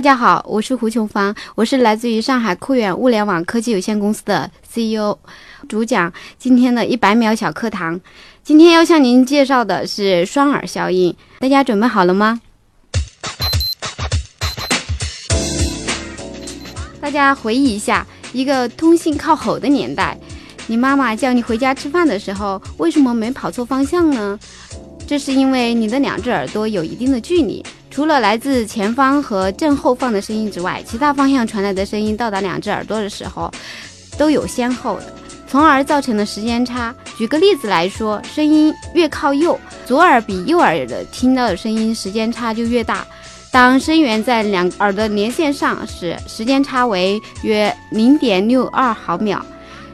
大家好，我是胡琼芳，我是来自于上海酷远物联网科技有限公司的 CEO，主讲今天的一百秒小课堂。今天要向您介绍的是双耳效应，大家准备好了吗？大家回忆一下，一个通信靠吼的年代，你妈妈叫你回家吃饭的时候，为什么没跑错方向呢？这是因为你的两只耳朵有一定的距离。除了来自前方和正后方的声音之外，其他方向传来的声音到达两只耳朵的时候，都有先后的，从而造成了时间差。举个例子来说，声音越靠右，左耳比右耳的听到的声音时间差就越大。当声源在两耳的连线上时，时间差为约零点六二毫秒。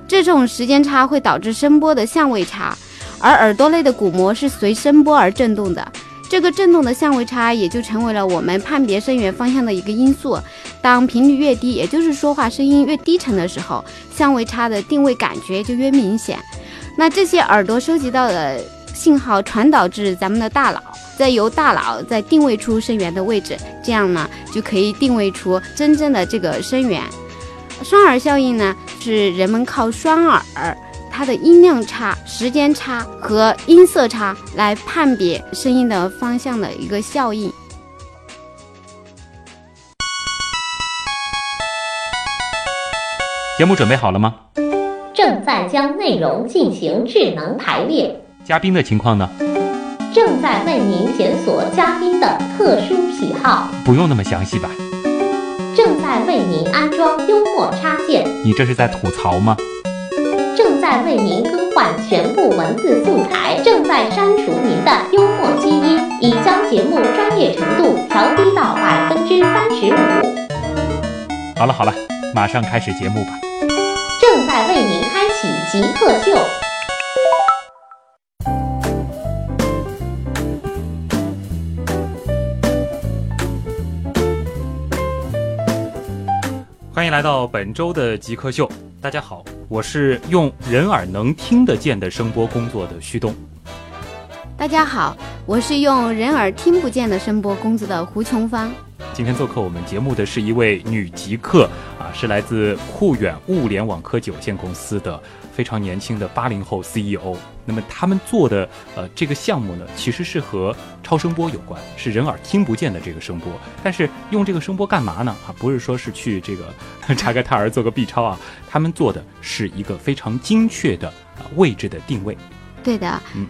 这种时间差会导致声波的相位差，而耳朵内的鼓膜是随声波而振动的。这个振动的相位差也就成为了我们判别声源方向的一个因素。当频率越低，也就是说话声音越低沉的时候，相位差的定位感觉就越明显。那这些耳朵收集到的信号传导至咱们的大脑，再由大脑再定位出声源的位置，这样呢就可以定位出真正的这个声源。双耳效应呢，是人们靠双耳。它的音量差、时间差和音色差来判别声音的方向的一个效应。节目准备好了吗？正在将内容进行智能排列。嘉宾的情况呢？正在为您检索嘉宾的特殊喜好。不用那么详细吧？正在为您安装幽默插件。你这是在吐槽吗？正在为您更换全部文字素材，正在删除您的幽默基因，已将节目专业程度调低到百分之三十五。好了好了，马上开始节目吧。正在为您开启极客秀。欢迎来到本周的极客秀。大家好，我是用人耳能听得见的声波工作的旭东。大家好，我是用人耳听不见的声波工作的胡琼芳。今天做客我们节目的是一位女极客啊，是来自酷远物联网科技有限公司的。非常年轻的八零后 CEO，那么他们做的呃这个项目呢，其实是和超声波有关，是人耳听不见的这个声波。但是用这个声波干嘛呢？啊，不是说是去这个 查个胎儿做个 B 超啊，他们做的是一个非常精确的啊位置的定位。对的，嗯。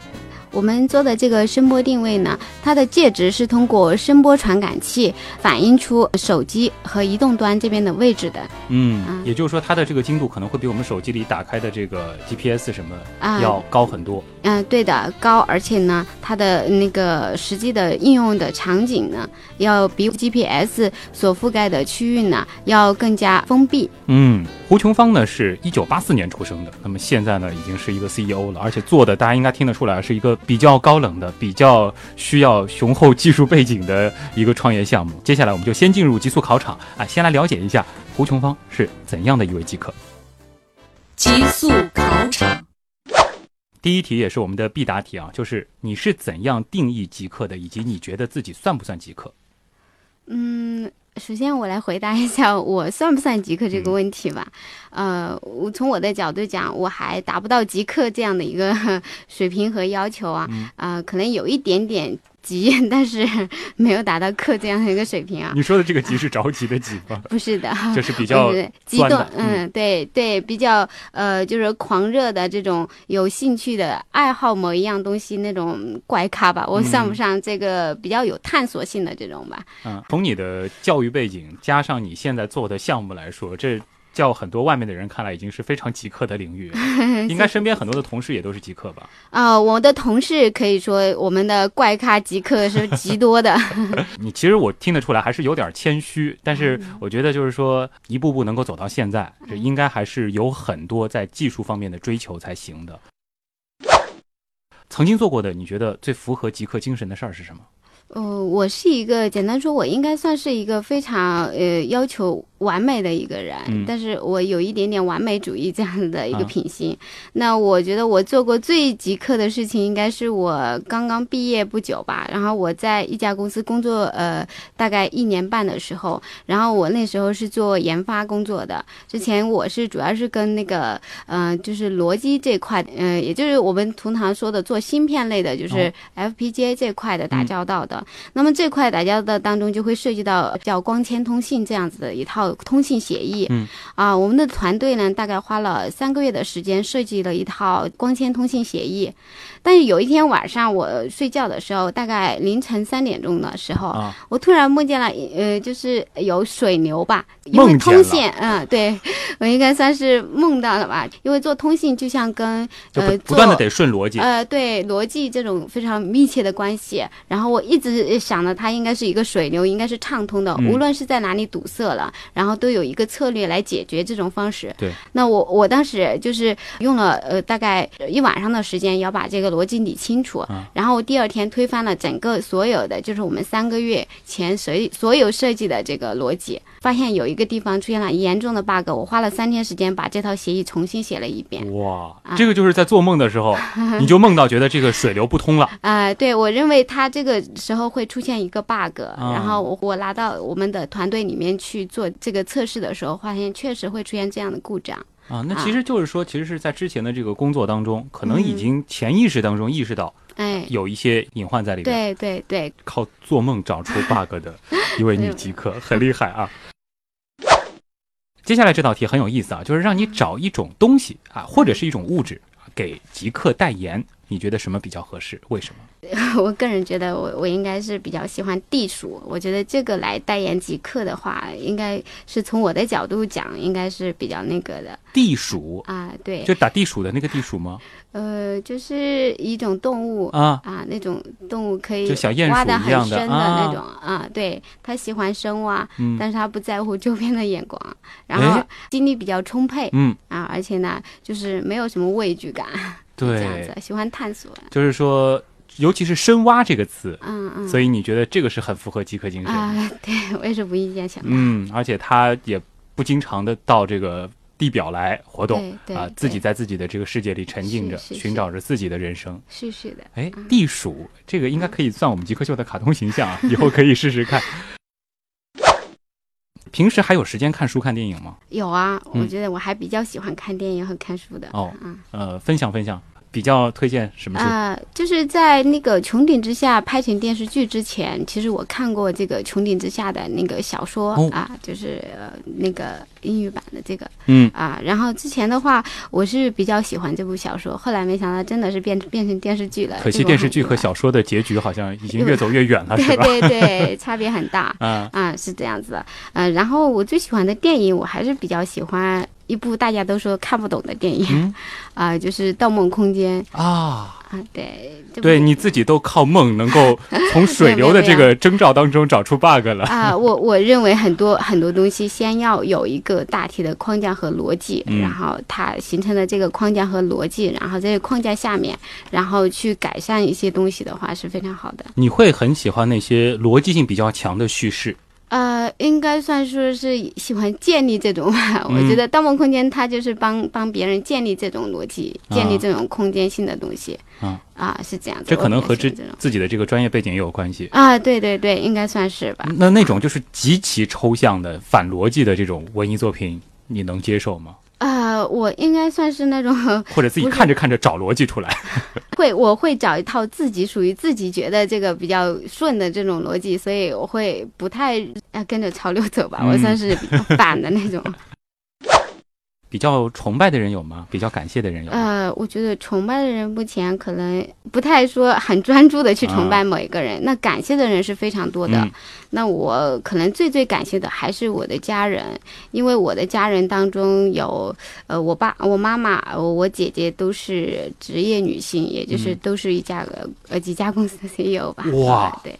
我们做的这个声波定位呢，它的介质是通过声波传感器反映出手机和移动端这边的位置的。嗯，也就是说，它的这个精度可能会比我们手机里打开的这个 GPS 什么要高很多。嗯，对的，高，而且呢，它的那个实际的应用的场景呢，要比 GPS 所覆盖的区域呢要更加封闭。嗯，胡琼芳呢是一九八四年出生的，那么现在呢已经是一个 CEO 了，而且做的大家应该听得出来是一个。比较高冷的、比较需要雄厚技术背景的一个创业项目。接下来，我们就先进入极速考场啊，先来了解一下胡琼芳是怎样的一位极客。极速考场，第一题也是我们的必答题啊，就是你是怎样定义极客的，以及你觉得自己算不算极客？嗯。首先，我来回答一下 我算不算极客这个问题吧。呃，我从我的角度讲，我还达不到极客这样的一个 水平和要求啊。啊，可能有一点点。急，但是 没有达到克这样的一个水平啊。你说的这个急是着急的急吗？不是的，就是比较激动。嗯，对对，比较呃，就是狂热的这种有兴趣的爱好某一样东西那种怪咖吧。我算不上这个比较有探索性的这种吧。嗯，从你的教育背景加上你现在做的项目来说，这。叫很多外面的人看来已经是非常极客的领域，应该身边很多的同事也都是极客吧？啊，我的同事可以说我们的怪咖极客是极多的。你其实我听得出来还是有点谦虚，但是我觉得就是说一步步能够走到现在，这应该还是有很多在技术方面的追求才行的。曾经做过的，你觉得最符合极客精神的事儿是什么？呃，我是一个简单说，我应该算是一个非常呃要求完美的一个人，嗯但是我有一点点完美主义这样的一个啊品性。那我觉得我做过最极客的事情，应该是我刚刚毕业不久吧，然后我在一家公司工作，呃，大概一年半的时候，然后我那时候是做研发工作的。之前我是主要是跟那个，呃，就是逻辑这块，呃，也就是我们通常说的做芯片类的，就是哦 FPGA 这块的打嗯交道的。那么这块打交道当中就会涉及到叫光纤通信这样子的一套通信协议。嗯，啊，我们的团队呢大概花了三个月的时间设计了一套光纤通信协议。但是有一天晚上我睡觉的时候，大概凌晨三点钟的时候，啊，我突然梦见了，呃，就是有水流吧，因为通信，嗯，对我应该算是梦到了吧，因为做通信就像跟就呃不不断的得顺逻辑。呃，对逻辑这种非常密切的关系，然后我一直想着它应该是一个水流，应该是畅通的，嗯无论是在哪里堵塞了，然后都有一个策略来解决这种方式。对，那我我当时就是用了呃大概一晚上的时间，要把这个逻辑理清楚，嗯然后我第二天推翻了整个所有的，就是我们三个月前所所有设计的这个逻辑，发现有一个地方出现了严重的 bug，我花了三天时间把这套协议重新写了一遍。哇，啊这个就是在做梦的时候，你就梦到觉得这个水流不通了。啊、对，我认为它这个时候会出现一个 bug，、啊然后我我拿到我们的团队里面去做这个测试的时候，发现确实会出现这样的故障。啊，那其实就是说，其实是在之前的这个工作当中，可能已嗯。经潜意识当中意识到哎，有一些隐患在里面，对对对，靠做梦找出 bug 的 一位女极客，很厉害啊。接下来这道题很有意思啊，就是让你找一种东西啊，或者是一种物质啊给极客代言，你觉得什么比较合适？为什么？我个人觉得我我应该是比较喜欢地鼠，我觉得这个来代言极客的话，应该是从我的角度讲，应该是比较那个的。地鼠，啊，对，就打地鼠的那个地鼠吗？呃，就是一种动物。啊，啊，那种动物可以挖的很深的啊那种。啊。对，它喜欢深挖，嗯。但是它不在乎周边的眼光，然后哎精力比较充沛。嗯，啊，而且呢，就是没有什么畏惧感，这样对，子，喜欢探索，就是说，尤其是深挖这个词，嗯嗯，所以你觉得这个是很符合极客精神。对我也是无意间想到，嗯，而且他也不经常的到这个地表来活动啊，自己在自己的这个世界里沉浸着，寻找着自己的人生。是是的，哎，地鼠这个应该可以算我们极客秀的卡通形象啊，以后可以试试看。平时还有时间看书看电影吗？有啊，我嗯觉得我还比较喜欢看电影和看书的，哦嗯。呃，分享分享，比较推荐什么书？呃，就是在那个《穹顶之下》拍成电视剧之前，其实我看过这个《穹顶之下》的那个小说、哦啊，就是呃那个英语版的这个嗯，啊。然后之前的话，我是比较喜欢这部小说，后来没想到真的是变变成电视剧了。可惜电视剧和小说的结局好像已经越走越远了，对？对对，差别很大。啊，啊，是这样子的，呃，然后我最喜欢的电影，我还是比较喜欢一部大家都说看不懂的电影，嗯？啊、就是《盗梦空间》啊，啊，对，对你自己都靠梦能够 从水流的这个征兆当中找出 bug 了。啊、我我认为很多很多东西先要有一个大体的框架和逻辑，嗯。然后它形成的这个框架和逻辑，然后在这个框架下面，然后去改善一些东西的话是非常好的。你会很喜欢那些逻辑性比较强的叙事，呃，应该算说是喜欢建立这种吧。我嗯觉得《盗梦空间》它就是帮帮别人建立这种逻辑，建立啊这种空间性的东西。啊啊，是这样子。这可能和这种自己的这个专业背景也有关系。啊，对对对，应该算是吧。那那种就是极其抽象的、反逻辑的这种文艺作品，你能接受吗？呃，我应该算是那种 或者自己看着看着找逻辑出来？会，我会找一套自己属于自己觉得这个比较顺的这种逻辑，所以我会不太呃跟着潮流走吧，我嗯算是反 的那种。比较崇拜的人有吗？比较感谢的人有吗？呃，我觉得崇拜的人目前可能不太说很专注的去崇拜啊某一个人，那感谢的人是非常多的。嗯那我可能最最感谢的还是我的家人，因为我的家人当中有呃我爸、我妈妈、呃我姐姐都是职业女性，也就是嗯都是一家呃呃几家公司的 CEO 吧。哇啊对，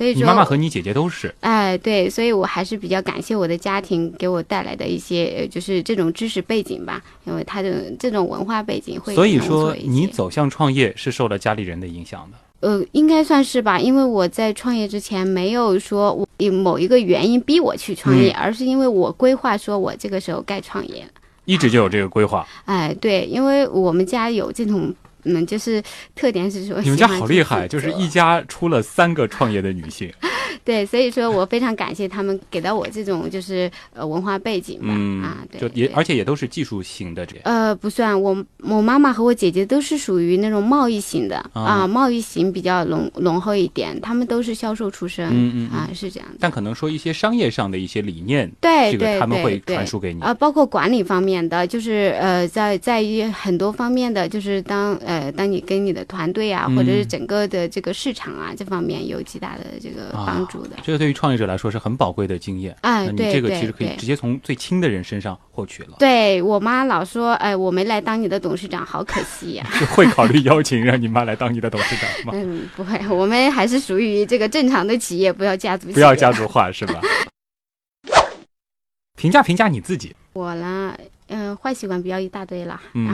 所以你说妈妈和你姐姐都是哎，对，所以我还是比较感谢我的家庭给我带来的一些，呃就是这种知识背景吧，因为他的这种文化背景会所以说你走向创业是受了家里人的影响的。呃，应该算是吧，因为我在创业之前没有说我有某一个原因逼我去创业，嗯而是因为我规划说我这个时候该创业了。一直就有这个规划。哎，对，因为我们家有这种，嗯，就是特点是说你们家好厉害，就是一家出了三个创业的女性。对，所以说我非常感谢他们给到我这种就是呃文化背景吧，嗯，啊，对，就也而且也都是技术型的这样。呃，不算，我我妈妈和我姐姐都是属于那种贸易型的啊啊，贸易型比较浓浓厚一点，他们都是销售出身，嗯嗯嗯啊，是这样的。但可能说一些商业上的一些理念，对对个他们会传输给你。呃，包括管理方面的，就是呃，在在于很多方面的，就是当呃，当你跟你的团队啊，或者是嗯整个的这个市场啊这方面有极大的这个啊帮助的。这个对于创业者来说是很宝贵的经验。哎，那你这个其实可以直接从最亲的人身上获取了，对我妈老说，哎，我没来当你的董事长，好可惜呀、就会考虑邀请让你妈来当你的董事长吗？嗯，不会，我们还是属于这个正常的企业，不要家族。不要家族化是吧？评价评价你自己，我啦，嗯、坏习惯比较一大堆啦，嗯，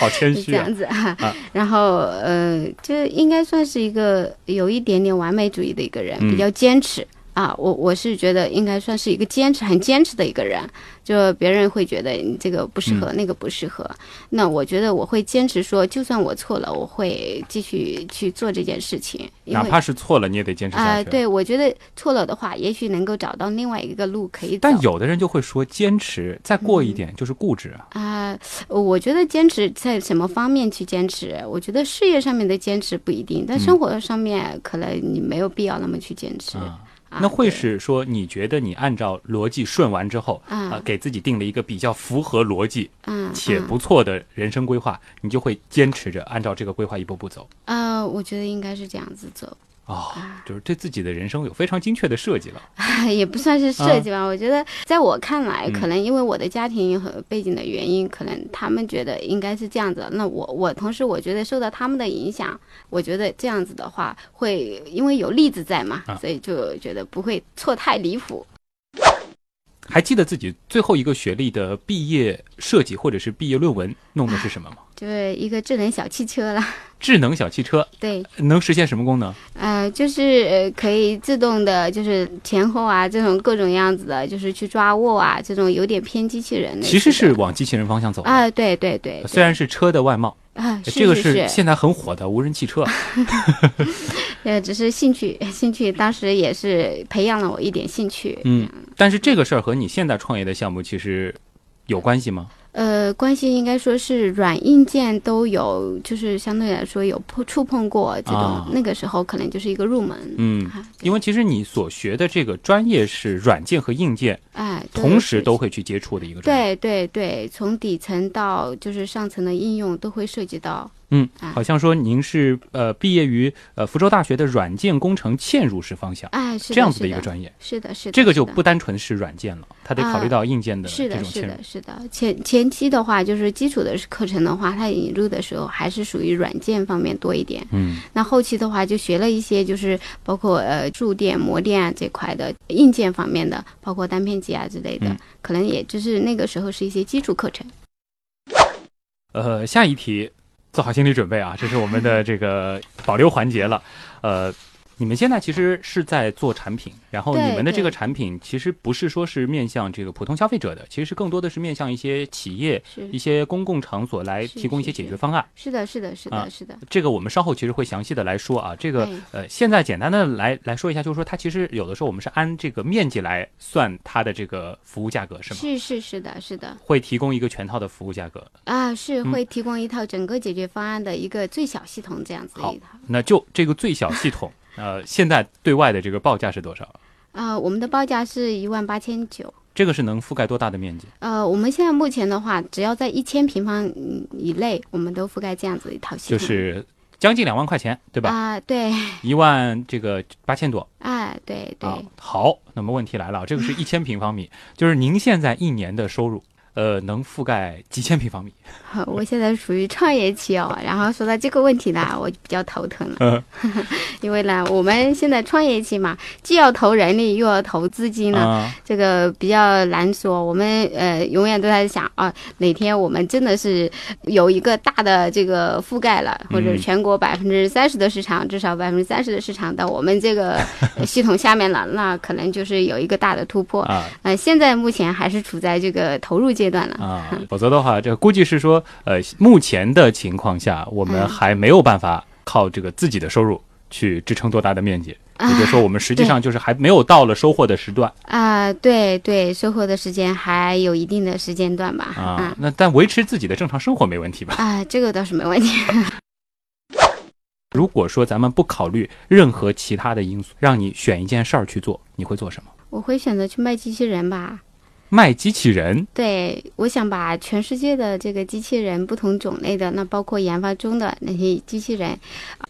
好谦是虚啊 这样。子。然后呃，就应该算是一个有一点点完美主义的一个人，嗯比较坚持。啊，我我是觉得应该算是一个坚持、很坚持的一个人，就别人会觉得你这个不适嗯合，那个不适合，那我觉得我会坚持说，就算我错了，我会继续去做这件事情，哪怕是错了，你也得坚持啊、下去。对，我觉得错了的话，也许能够找到另外一个路可以走。但有的人就会说，坚持再过嗯一点就是固执啊。啊、我觉得坚持在什么方面去坚持？我觉得事业上面的坚持不一定，但生活上面可能你没有必要那么去坚持。啊啊那会对。是说，你觉得你按照逻辑顺完之后，啊。呃，给自己定了一个比较符合逻辑且不错的人生规划，你就会坚持着按照这个规划一步步走。呃，我觉得应该是这样子走，哦，啊就是对自己的人生有非常精确的设计了。也不算是设计吧。我觉得在我看来，嗯可能因为我的家庭和背景的原因，可能他们觉得应该是这样子。那我我同时我觉得受到他们的影响，我觉得这样子的话会因为有例子在嘛，啊所以就觉得不会错太离谱。还记得自己最后一个学历的毕业设计或者是毕业论文弄的是什么吗？就是一个智能小汽车啦，智能小汽车对，能实现什么功能？呃，就是呃可以自动的，就是前后啊这种各种样子的，就是去抓握啊，这种有点偏机器人的。其实是往机器人方向走的。啊，对对对，虽然是车的外貌，啊，这个是是现在很火的无人汽车。呃，只是兴趣，兴趣当时也是培养了我一点兴趣。嗯，但是这个事儿和你现在创业的项目其实有关系吗？呃，关系应该说是软硬件都有，就是相对来说有碰触碰过这种，啊那个时候可能就是一个入门。嗯，啊，因为其实你所学的这个专业是软件和硬件哎，同时都会。会去接触的一个专业。对对对，从底层到就是上层的应用都会涉及到。嗯，啊好像说您是呃毕业于呃福州大学的软件工程嵌入式方向哎，是的这样子的一个专业，是的，是的，这个就不单纯是软件了，它得考虑啊到硬件的是的，这种嵌入是的，。是的。前前期的话，就是基础的课程的话，它引入的时候还是属于软件方面多一点。嗯，那后期的话，就学了一些，就是包括呃铸电、模电啊这块的硬件方面的，包括单片机啊之类的，嗯可能也就是那个时候是一些基础课程。呃，下一题做好心理准备啊，这是我们的这个保留环节了。呃，你们现在其实是在做产品，然后你们的这个产品其实不是说是面向这个普通消费者的，其实更多的是面向一些企业、一些公共场所来提供一些解决方案。是的，是的，是的，啊是的。这个我们稍后其实会详细的来说啊。这个哎呃，现在简单的来来说一下，就是说它其实有的时候我们是按这个面积来算它的这个服务价格，是吗？是是是的，是的会提供一个全套的服务价格。啊，是嗯会提供一套整个解决方案的一个最小系统这样子一套。那就这个最小系统，呃，现在对外的这个报价是多少？啊、我们的报价是一万八千九。这个是能覆盖多大的面积？呃，我们现在目前的话，只要在一千平方嗯以内，我们都覆盖这样子一套系就。是将近两万块钱，对吧？啊、对，一万这个八千多哎，对对。啊。好，那么问题来了，这个是一千平方米，就是您现在一年的收入，呃，能覆盖几千平方米。我现在属于创业期哦，然后说到这个问题呢，我就比较头疼了。嗯 因为呢，我们现在创业期嘛，既要投人力，又要投资金呢，啊，这个比较难说。我们呃，永远都在想啊，哪天我们真的是有一个大的这个覆盖了，或者嗯全国百分之三十的市场，至少百分之三十的市场到我们这个呃系统下面了，那可能就是有一个大的突破。啊呃，现在目前还是处在这个投入阶段了。啊，否则的话，这估计是说，呃，目前的情况下，我们嗯还没有办法靠这个自己的收入去支撑多大的面积。也就是说，我们实际上就是还没有到了收获的时段啊、对对，收获的时间还有一定的时间段吧。啊嗯。那但维持自己的正常生活没问题吧？啊，这个倒是没问题。如果说咱们不考虑任何其他的因素，让你选一件事儿去做，你会做什么？我会选择去卖机器人吧。卖机器人对，我想把全世界的这个机器人不同种类的，那包括研发中的那些机器人，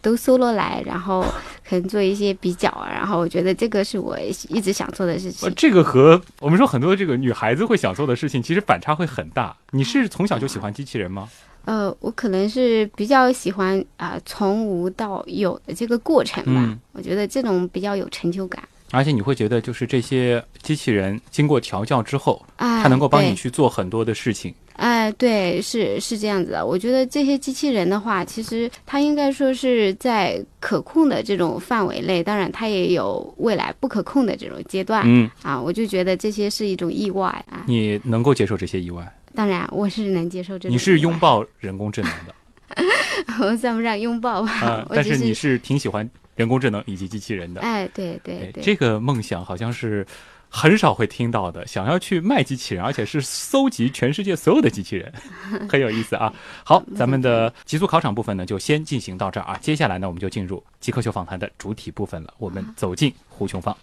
都搜罗来，然后可能做一些比较，然后我觉得这个是我一直想做的事呃情。这个和我们说很多这个女孩子会想做的事情，其实反差会很大。你是从小就喜欢机器人吗？呃，我可能是比较喜欢啊、从无到有的这个过程吧。嗯我觉得这种比较有成就感。而且你会觉得，就是这些机器人经过调教之后，啊，它能够帮你去做很多的事情。哎，对，是是这样子的。我觉得这些机器人的话，其实它应该说是在可控的这种范围内，当然它也有未来不可控的这种阶段、嗯，啊。我就觉得这些是一种意外啊。你能够接受这些意外？当然，我是能接受这种。你是拥，抱人工智能的 我算不上拥抱吧，啊，但是你是挺喜欢人工智能以及机器人的。哎，对对对，哎这个梦想好像是很少会听到的，想要去卖机器人，而且是搜集全世界所有的机器人，很有意思啊。好，咱们的极速考场部分呢，就先进行到这儿啊。接下来呢，我们就进入极客秀访谈的主体部分了，我们走进胡琼芳。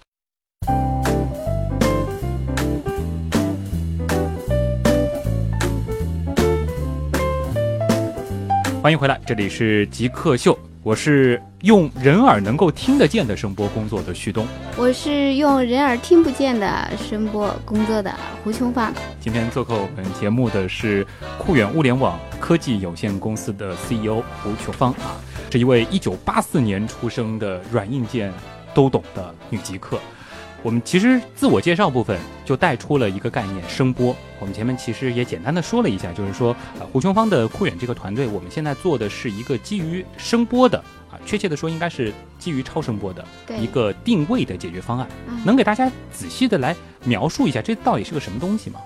欢迎回来，这里是极客秀，我是用人耳能够听得见的声波工作的旭东。我是用人耳听不见的声波工作的胡琼芳。今天做客我们节目的是酷远物联网科技有限公司的 CEO 胡琼芳啊，是一位1984年出生的软硬件都懂的女极客。我们其实自我介绍部分就带出了一个概念——声波。我们前面其实也简单的说了一下，就是说，呃，胡琼芳的酷远这个团队，我们现在做的是一个基于声波的啊，确切的说应该是基于超声波的一个定位的解决方案。嗯能给大家仔细的来描述一下，这到底是个什么东西吗？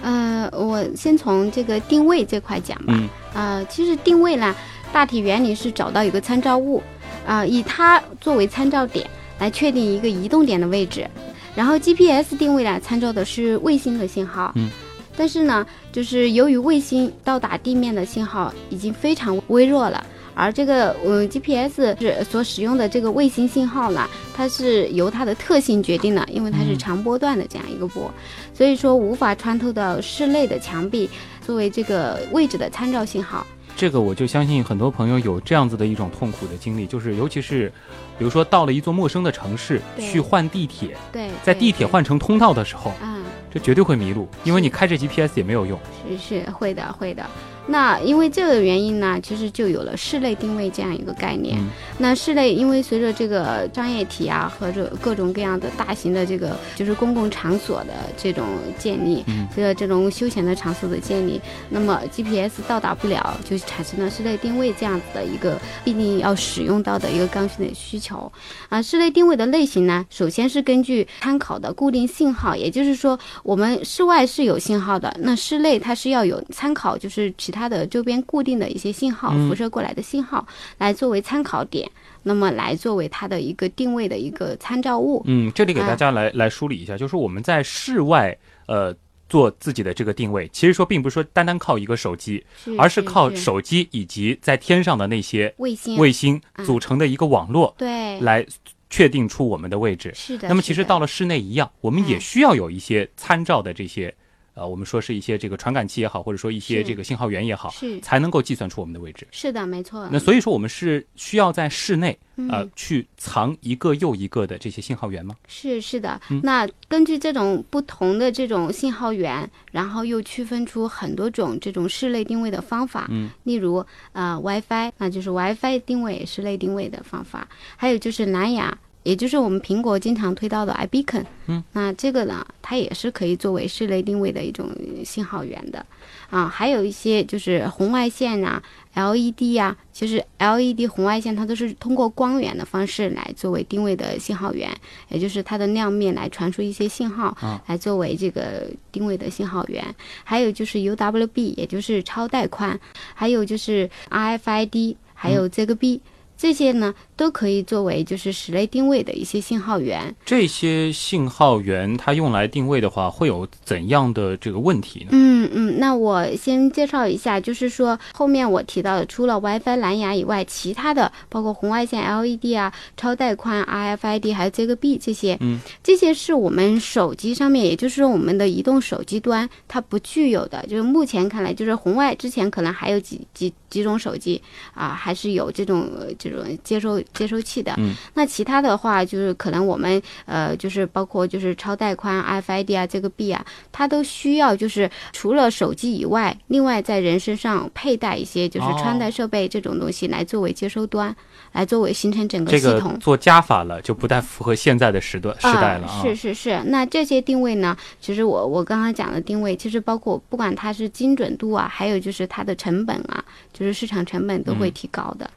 呃，我先从这个定位这块讲吧。嗯呃，其实定位呢，大体原理是找到一个参照物，啊、以它作为参照点来确定一个移动点的位置。然后 GPS 定位呢，参照的是卫星的信号。嗯。但是呢，就是由于卫星到达地面的信号已经非常微弱了，而这个嗯 GPS 是所使用的这个卫星信号呢，它是由它的特性决定的，因为它是嗯长波段的这样一个波，所以说无法穿透到室内的墙壁，作为这个位置的参照信号。这个我就相信很多朋友有这样子的一种痛苦的经历，就是尤其是，比如说到了一座陌生的城市去换地铁，对，在地铁换乘通道的时候，嗯，这绝对会迷路，因为你开着 GPS 也没有用。是是会的会的。那因为这个原因呢，其实就有了室内定位这样一个概念。嗯那室内因为随着这个商业体啊和这各种各样的大型的这个就是公共场所的这种建立，嗯随着这种休闲的场所的建立，那么 GPS 到达不了，就产生了室内定位这样子的一个必定要使用到的一个刚性的需求。啊，室内定位的类型呢，首先是根据参考的固定信号，也就是说，我们室外是有信号的，那室内它是要有参考，就是其他的周边固定的一些信号，嗯辐射过来的信号，来作为参考点，那么来作为它的一个定位的一个参照物。嗯，这里给啊大家来、来梳理一下，就是我们在室外呃做自己的这个定位，其实说并不是说单单靠一个手机，是而是靠手机以及在天上的那些卫星，卫星嗯组成的一个网络对，来确定出我们的位置。是的。那么其实到了室内一样，我们也嗯需要有一些参照的这些呃，我们说是一些这个传感器也好，或者说一些这个信号源也好，是才能够计算出我们的位置。是的，没错。那所以说，我们是需要在室内呃嗯去藏一个又一个的这些信号源吗？是是的，嗯那根据这种不同的这种信号源，然后又区分出很多种这种室内定位的方法。嗯，例如呃 WiFi，那就是 WiFi 定位室内定位的方法，还有就是蓝牙。也就是我们苹果经常推到的 iBeacon，嗯，那这个呢，它也是可以作为室内定位的一种信号源的，啊，还有一些就是红外线啊、LED 啊、其实 LED 红外线它都是通过光源的方式来作为定位的信号源，也就是它的亮面来传输一些信号，啊来作为这个定位的信号源。还有就是 UWB，也就是超带宽，还有就是 RFID，还有 ZigBee、这些呢都可以作为就是室内定位的一些信号源。这些信号源它用来定位的话，会有怎样的这个问题呢？嗯嗯，那我先介绍一下，就是说后面我提到的，除了 WiFi、蓝牙以外，其他的包括红外线 LED 啊、超带宽 RFID 还有 ZigBee 这些，嗯，这些是我们手机上面，也就是说我们的移动手机端它不具有的。就是目前看来，就是红外之前可能还有几几几种手机啊，还是有这种呃这种接收接收器的。嗯，那其他的话，就是可能我们呃，就是包括就是超带宽 RFID 啊，这个币啊，它都需要就是除了手机以外，另外在人身上佩戴一些就是穿戴设备这种东西来作为接收端，来作为形成整个系统。个做加法了，就不太符合现在的时段时代了啊。是是是，那这些定位呢？其实我我刚刚讲的定位，其实包括不管它是精准度啊，还有就是它的成本啊，就是市场成本都会提高的。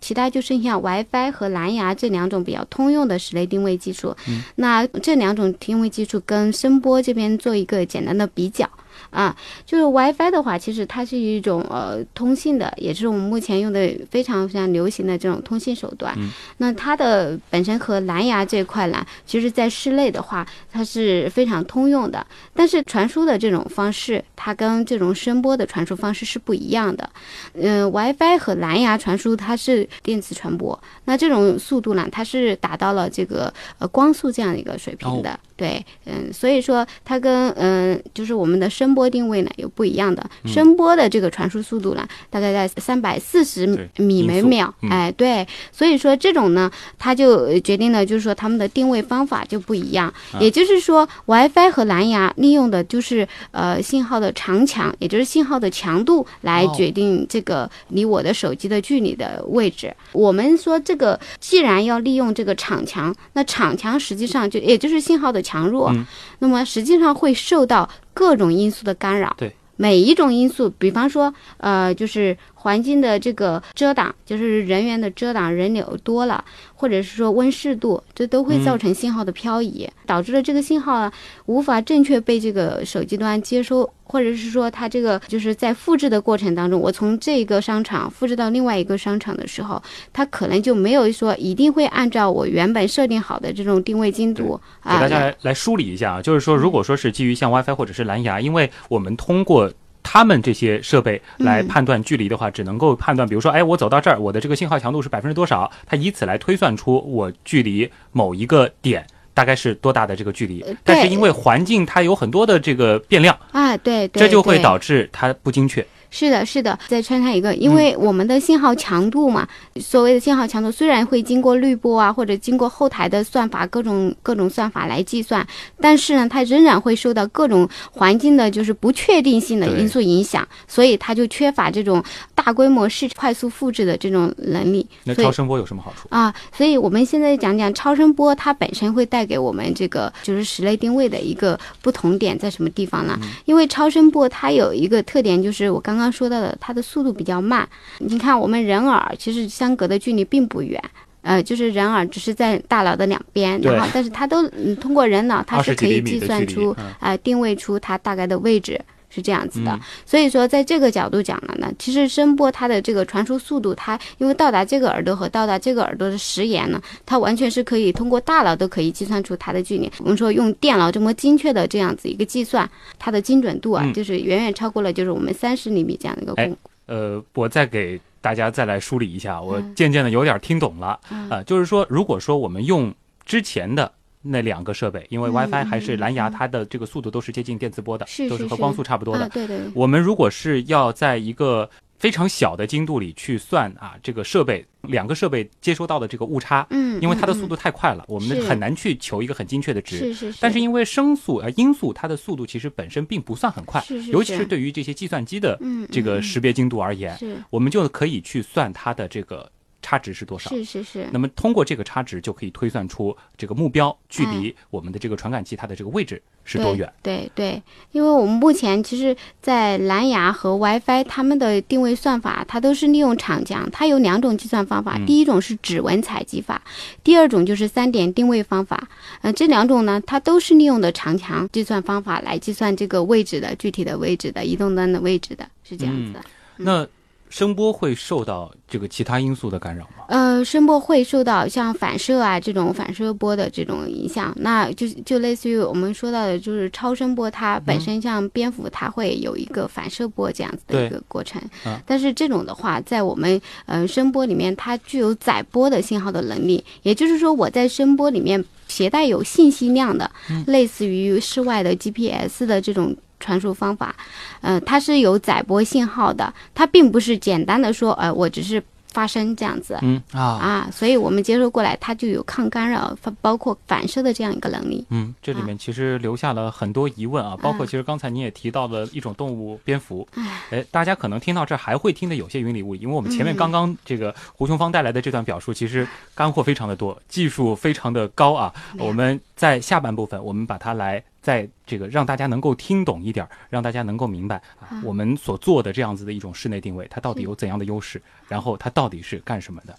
其他就剩下 WiFi 和蓝牙这两种比较通用的室内定位技术。那这两种定位技术跟声波这边做一个简单的比较。啊，就是 WiFi 的话，其实它是一种呃通信的，也是我们目前用的非常非常流行的这种通信手段。嗯那它的本身和蓝牙这块呢，其实在室内的话，它是非常通用的。但是传输的这种方式，它跟这种声波的传输方式是不一样的。嗯、w i f i 和蓝牙传输它是电磁传播，那这种速度呢，它是达到了这个呃光速这样一个水平的。对，嗯，所以说它跟嗯、就是我们的声波定位呢有不一样的。声波的这个传输速度呢，大概在三百四十米每秒。嗯哎，对，所以说这种呢，它就呃决定了，就是说它们的定位方法就不一样。啊也就是说，WiFi 和蓝牙利用的就是呃信号的长强，也就是信号的强度来哦决定这个离我的手机的距离的位置。我们说这个既然要利用这个场强，那场强实际上就也就是信号的强弱，嗯那么实际上会受到各种因素的干扰。对。每一种因素，比方说，呃，就是环境的这个遮挡，就是人员的遮挡，人流多了，或者是说温湿度，这都会造成信号的漂移，导致了这个信号啊无法正确被这个手机端接收，或者是说它这个就是在复制的过程当中，我从这个商场复制到另外一个商场的时候，它可能就没有说一定会按照我原本设定好的这种定位精度啊给大家来来梳理一下啊，就是说，如果说是基于像 WiFi 或者是蓝牙，因为我们通过他们这些设备来嗯判断距离的话，只能够判断，比如说，哎，我走到这儿，我的这个信号强度是百分之多少，它以此来推算出我距离某一个点。大概是多大的这个距离呃？但是因为环境它有很多的这个变量，啊，对对，这就会导致它不精确。是的，是的，再穿插一个，嗯因为我们的信号强度嘛，所谓的信号强度虽然会经过滤波啊，或者经过后台的算法各种各种算法来计算，但是呢，它仍然会受到各种环境的就是不确定性的因素影响，所以它就缺乏这种大规模式快速复制的这种能力。那超声波有什么好处？啊，所以我们现在讲讲超声波，它本身会带给我们这个就是室内定位的一个不同点在什么地方呢？因为超声波它有一个特点，就是我刚刚刚说到的，它的速度比较慢。你看我们人耳其实相隔的距离并不远。呃，就是人耳只是在大脑的两边，对然后但是它都嗯通过人脑，它是可以计算出嗯啊、定位出它大概的位置。是这样子的，嗯所以说在这个角度讲了呢，其实声波它的这个传输速度，它因为到达这个耳朵和到达这个耳朵的时延呢，它完全是可以通过大脑都可以计算出它的距离。我们说用电脑这么精确的这样子一个计算，它的精准度啊，嗯就是远远超过了就是我们三十厘米这样的一个哎功。呃，我再给大家再来梳理一下，我嗯渐渐的有点听懂了。嗯啊，就是说，如果说我们用之前的那两个设备，因为嗯 WiFi 还是嗯蓝牙，嗯它的这个速度都是接近电磁波的，都是和光速差不多的。啊，对对。对，我们如果是要在一个非常小的精度里去算啊，这个设备两个设备接收到的这个误差，嗯，嗯因为它的速度太快了，我们很难去求一个很精确的值。是是是，但是因为声速呃音速，它的速度其实本身并不算很快，是是尤其是是对于这些计算机的嗯这个嗯识别精度而言，是。我们就可以去算它的这个差值是多少。是是是，那么通过这个差值，就可以推算出这个目标距离我们的这个传感器它的这个位置是多远。对对对，因为我们目前其实，在蓝牙和 WiFi 它们的定位算法，它都是利用场强，它有两种计算方法，嗯第一种是指纹采集法，第二种就是三点定位方法。呃，这两种呢，它都是利用的场强计算方法来计算这个位置的具体的位置的移动端的位置的，是这样子的。那声波会受到这个其他因素的干扰吗？呃，声波会受到像反射啊这种反射波的这种影响，那就就类似于我们说到的，就是超声波，它本身像蝙蝠，它会有一个反射波这样子的一个过程。嗯但是这种的话，在我们呃声波里面，它具有载波的信号的能力，也就是说，我在声波里面携带有信息量的，类似于室外的 GPS 的这种。传输方法，呃，它是有载波信号的，它并不是简单的说，呃，我只是发声这样子，嗯啊。啊，所以我们接收过来，它就有抗干扰、包包括反射的这样一个能力。嗯，这里面其实留下了很多疑问啊，包括其实刚才你也提到了一种动物蝙蝠，哎，大家可能听到这儿还会听得有些云里雾里，因为我们前面嗯。刚刚这个胡雄芳带来的这段表述，其实干货非常的多，技术非常的高啊。我们在下半部分，我们把它来在这个让大家能够听懂一点儿，让大家能够明白啊，我们所做的这样子的一种室内定位，它到底有怎样的优势，然后它到底是干什么的。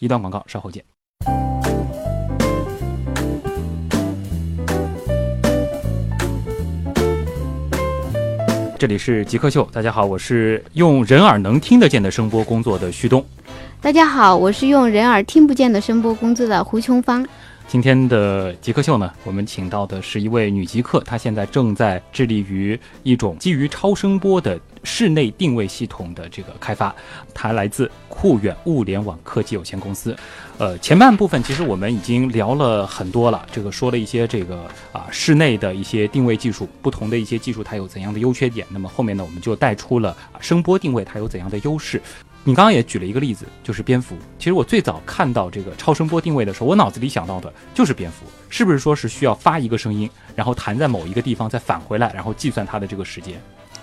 一段广告，稍后见。这里是极客秀，大家好，我是用人耳能听得见的声波工作的旭东。大家好，我是用人耳听不见的声波工作的胡琼芳。今天的极客秀呢，我们请到的是一位女极客，她现在正在致力于一种基于超声波的室内定位系统的这个开发。她来自酷远物联网科技有限公司。呃，前半部分其实我们已经聊了很多了，这个说了一些这个啊室内的一些定位技术，不同的一些技术它有怎样的优缺点。那么后面呢，我们就带出了声波定位它有怎样的优势。你刚刚也举了一个例子，就是蝙蝠。其实我最早看到这个超声波定位的时候，我脑子里想到的就是蝙蝠，是不是说是需要发一个声音，然后弹在某一个地方，再返回来，然后计算它的这个时间？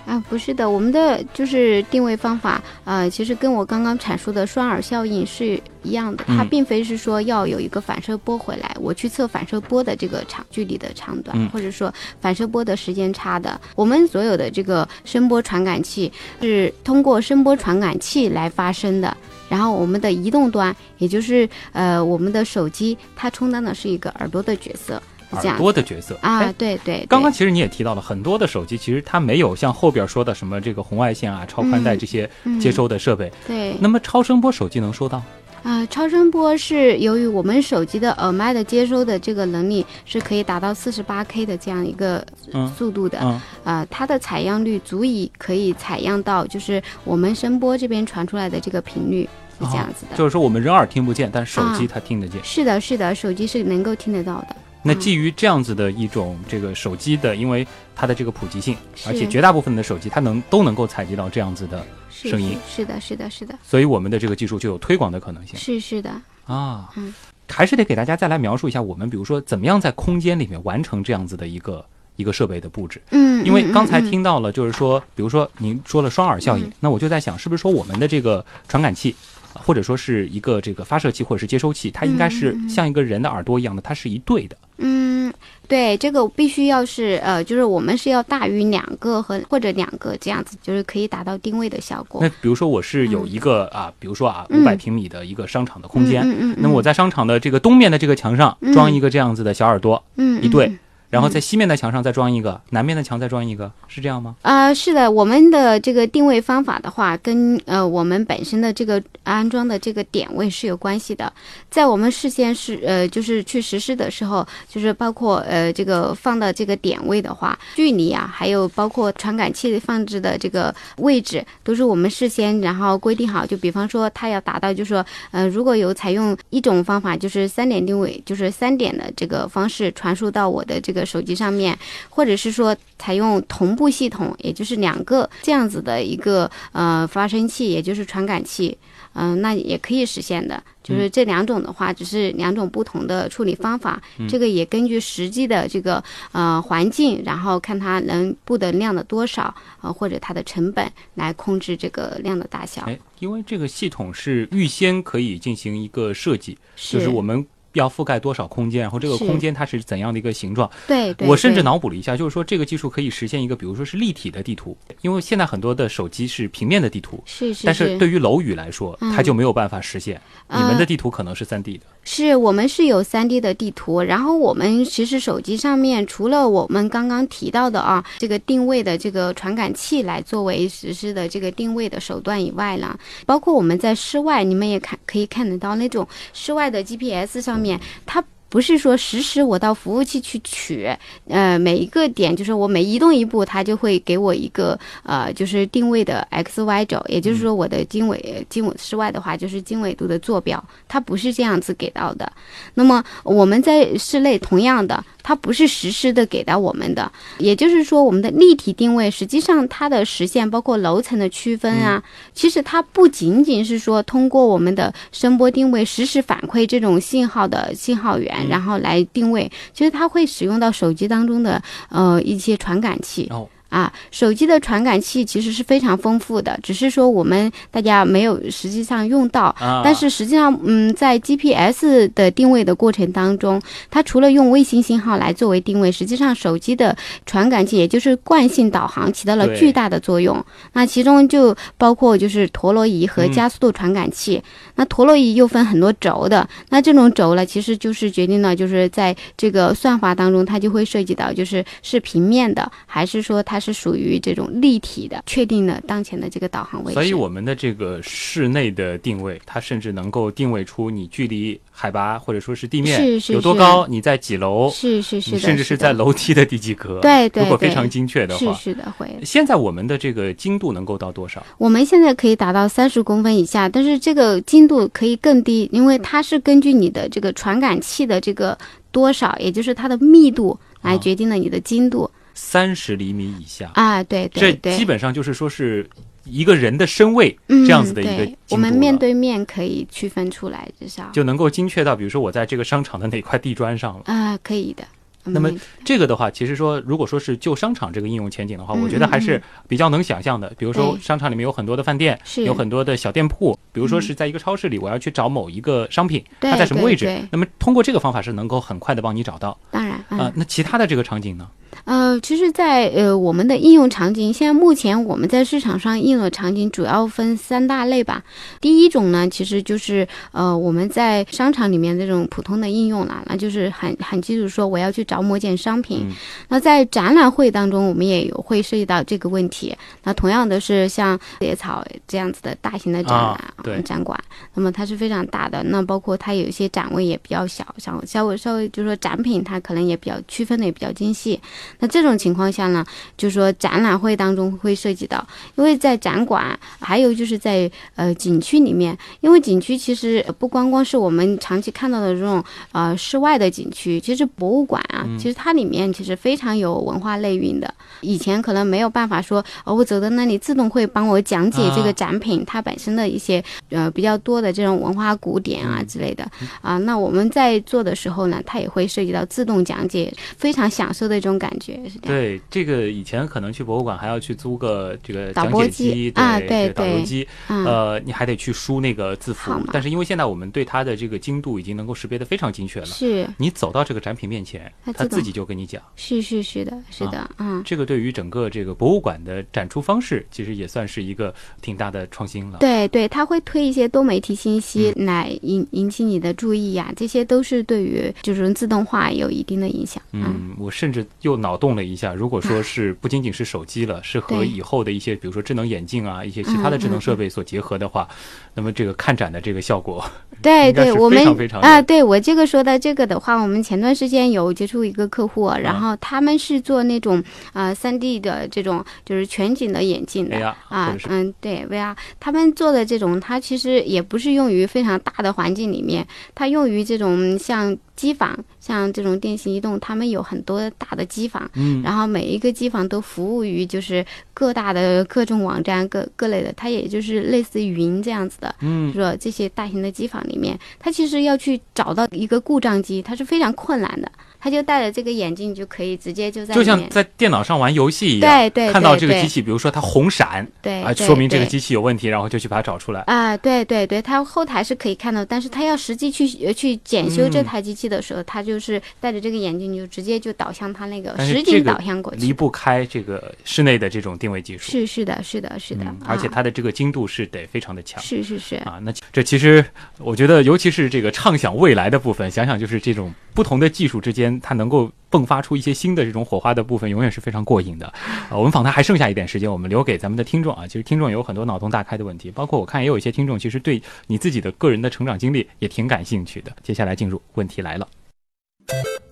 啊，不是的，我们的就是定位方法，呃，其实跟我刚刚阐述的双耳效应是一样的，它嗯并非是说要有一个反射波回来，我去测反射波的这个长距离的长短，嗯或者说反射波的时间差的。我们所有的这个声波传感器是通过声波传感器来发声的。然后我们的移动端，也就是呃我们的手机，它充当的是一个耳朵的角色，耳样朵的角色啊哎，对对对，刚刚其实你也提到了很多的手机，其实它没有像后边说的什么这个红外线啊、超宽带嗯这些嗯接收的设备。对，那么超声波手机能收到？啊、超声波是由于我们手机的耳麦的接收的这个能力是可以达到四十八 K 的这样一个嗯速度的，嗯，呃，它的采样率足以可以采样到就是我们声波这边传出来的这个频率是这样子的。就是说我们人耳听不见，但手机啊它听得见。是的，是的，手机是能够听得到的。那基于这样子的一种这个手机的，因为它的这个普及性，而且绝大部分的手机它能都能够采集到这样子的，声音。是是的，是的，是的，所以我们的这个技术就有推广的可能性。是是的。啊。嗯。还是得给大家再来描述一下，我们比如说怎么样在空间里面完成这样子的一个一个设备的布置。嗯，因为嗯刚才听到了，就是说，比如说您说了双耳效应，嗯。那我就在想，是不是说我们的这个传感器，呃或者说是一个这个发射器或者是接收器，它应该是像一个人的耳朵一样的，它是一对的。嗯，对，这个必须要是呃，就是我们是要大于两个和或者两个这样子，就是可以达到定位的效果。那比如说我是有一个啊，比如说啊嗯。五百平米的一个商场的空间，嗯嗯嗯，那么我在商场的这个东面的这个墙上嗯。装一个这样子的小耳朵，嗯一对，然后在西面的墙上再装一个，南面的墙再装一个，是这样吗？啊、是的，我们的这个定位方法的话，跟呃我们本身的这个安装的这个点位是有关系的。在我们事先是呃就是去实施的时候，就是包括呃这个放的这个点位的话，距离啊，还有包括传感器放置的这个位置，都是我们事先然后规定好。就比方说，它要达到，就是说呃如果有采用一种方法，就是三点定位，就是三点的这个方式传输到我的这个手机上面，或者是说采用同步系统，也就是两个这样子的一个呃发生器，也就是传感器，嗯、那也可以实现的。就是这两种的话，只是两种不同的处理方法。这个也根据实际的这个呃环境，然后看它能布的量的多少，呃或者它的成本来控制这个量的大小。哎，因为这个系统是预先可以进行一个设计，就是是我们要覆盖多少空间，然后这个空间它是怎样的一个形状。对对，我甚至脑补了一下，就是说这个技术可以实现一个，比如说是立体的地图，因为现在很多的手机是平面的地图，是是但是对于楼宇来说，嗯。它就没有办法实现。你们的呃地图可能是三 D 的，是我们是有 3D 的地图，然后我们其实手机上面除了我们刚刚提到的啊，这个定位的这个传感器来作为实施的这个定位的手段以外呢，包括我们在室外，你们也看可以看得到那种室外的 GPS 上面，它。不是说实时我到服务器去取，呃，每一个点就是我每移动一步，它就会给我一个呃，就是定位的 x y 轴，也就是说我的经纬经纬室外的话就是经纬度的坐标，它不是这样子给到的。那么我们在室内同样的，它不是实时的给到我们的，也就是说我们的立体定位实际上它的实现包括楼层的区分啊，其实它不仅仅是说通过我们的声波定位实时反馈这种信号的信号源，然后来定位，其实它会使用到手机当中的呃一些传感器。啊，手机的传感器其实是非常丰富的，只是说我们大家没有实际上用到。啊，但是实际上，嗯，在 GPS 的定位的过程当中，它除了用卫星信号来作为定位，实际上手机的传感器，也就是惯性导航，起到了巨大的作用。那其中就包括就是陀螺仪和嗯加速度传感器。那陀螺仪又分很多轴的，那这种轴呢，其实就是决定了就是在这个算法当中，它就会涉及到就是是平面的，还是说它是属于这种立体的，确定了当前的这个导航位置。所以我们的这个室内的定位，它甚至能够定位出你距离海拔或者说是地面有多高，你在几楼，是是是甚至是在楼梯的第几格。对对对如果非常精确的话，是是的，会。现在我们的这个精度能够到多少？我们现在可以达到三十公分以下，但是这个精度可以更低，因为它是根据你的这个传感器的这个多少，也就是它的密度来决定了你的精度三十厘米以下，啊。对这基本上就是说是一个人的身位嗯这样子的一个我们面对面可以区分出来，至少就能够精确到，比如说我在这个商场的哪块地砖上了。啊、可以的。那么嗯这个的话，其实说，如果说是就商场这个应用前景的话，嗯我觉得还是比较能想象的。比如说，商场里面有很多的饭店，是有很多的小店铺。比如说嗯是在一个超市里，我要去找某一个商品，它在什么位置？那么通过这个方法是能够很快的帮你找到当然，嗯、啊。那其他的这个场景呢？呃，其实在，呃我们的应用场景，现在目前我们在市场上应用的场景主要分三大类吧。第一种呢，其实就是呃我们在商场里面这种普通的应用啦，那就是很很基础说我要去找某件商品。嗯那在展览会当中，我们也有会涉及到这个问题。那同样的是像野草这样子的大型的展览、啊对展馆，那么它是非常大的。那包括它有一些展位也比较小，像稍微稍微就是说展品它可能也比较区分的也比较精细。那这种情况下呢，就是说展览会当中会涉及到，因为在展馆，还有就是在呃景区里面，因为景区其实不光光是我们长期看到的这种呃室外的景区，其实博物馆啊，其实它里面其实非常有文化内蕴的。以前可能没有办法说，哦，我走到那里自动会帮我讲解这啊个展品、它本身的一些呃比较多的这种文化古典啊之类的啊。那我们在做的时候呢，它也会涉及到自动讲解，非常享受的一种感感觉是这样。对，这个以前可能去博物馆还要去租个这个讲解机，对对导游对机，嗯，呃，你还得去输那个字符。但是因为现在我们对它的这个精度已经能够识别的非常精确了，是你走到这个展品面前，它自己就跟你讲。是是是的，是的，嗯。这个对于整个这个博物馆的展出方式，其实也算是一个挺大的创新了。对对，它会推一些多媒体信息来引引起你的注意呀、这些都是对于就是自动化有一定的影响。嗯，嗯，我甚至又脑洞了一下，如果说是不仅仅是手机了，是和以后的一些，比如说智能眼镜啊，一些其他的智能设备所结合的话，那么这个看展的这个效果，对对，我们啊，对我这个说到这个的话，我们前段时间有接触一个客户，然后他们是做那种啊三 D 的这种就是全景的眼镜的。啊嗯，对，VR，他们做的这种，它其实也不是用于非常大的环境里面，它用于这种像机房，像这种电信移动，他们有很多大的机房，嗯，然后每一个机房都服务于就是各大的各种网站各各类的，它也就是类似云这样子的，嗯说这些大型的机房里面，它其实要去找到一个故障机，它是非常困难的。他就戴着这个眼镜就可以直接就在就像，在电脑上玩游戏一样，对对看到这个机器，比如说它红闪啊，对啊说明这个机器有问题，然后就去把它找出来。啊，对对对，它后台是可以看到，但是他要实际去呃去检修这嗯。台机器的时候，他就是戴着这个眼镜，就直接就导向它那个实景这个导向过去。离不开这个室内的这种定位技术，是是的，是的，是的，嗯，而且啊它的这个精度是得非常的强。是是是，啊，那这其实我觉得，尤其是这个畅想未来的部分，想想就是这种不同的技术之间，它能够迸发出一些新的这种火花的部分，永远是非常过瘾的。啊，我们访谈还剩下一点时间，我们留给咱们的听众啊。其实听众有很多脑洞大开的问题，包括我看也有一些听众其实对你自己的个人的成长经历也挺感兴趣的。接下来进入问题来了，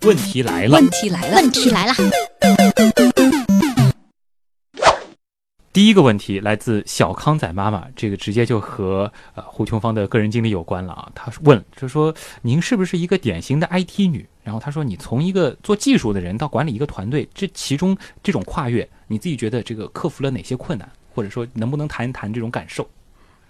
问题来了，问题来了，问题来了，第一个问题来自小康仔妈妈，这个直接就和呃胡琼芳的个人经历有关了啊。她问，就说您是不是一个典型的 IT 女？然后她说，你从一个做技术的人到管理一个团队，这其中这种跨越，你自己觉得这个克服了哪些困难，或者说能不能谈一谈这种感受？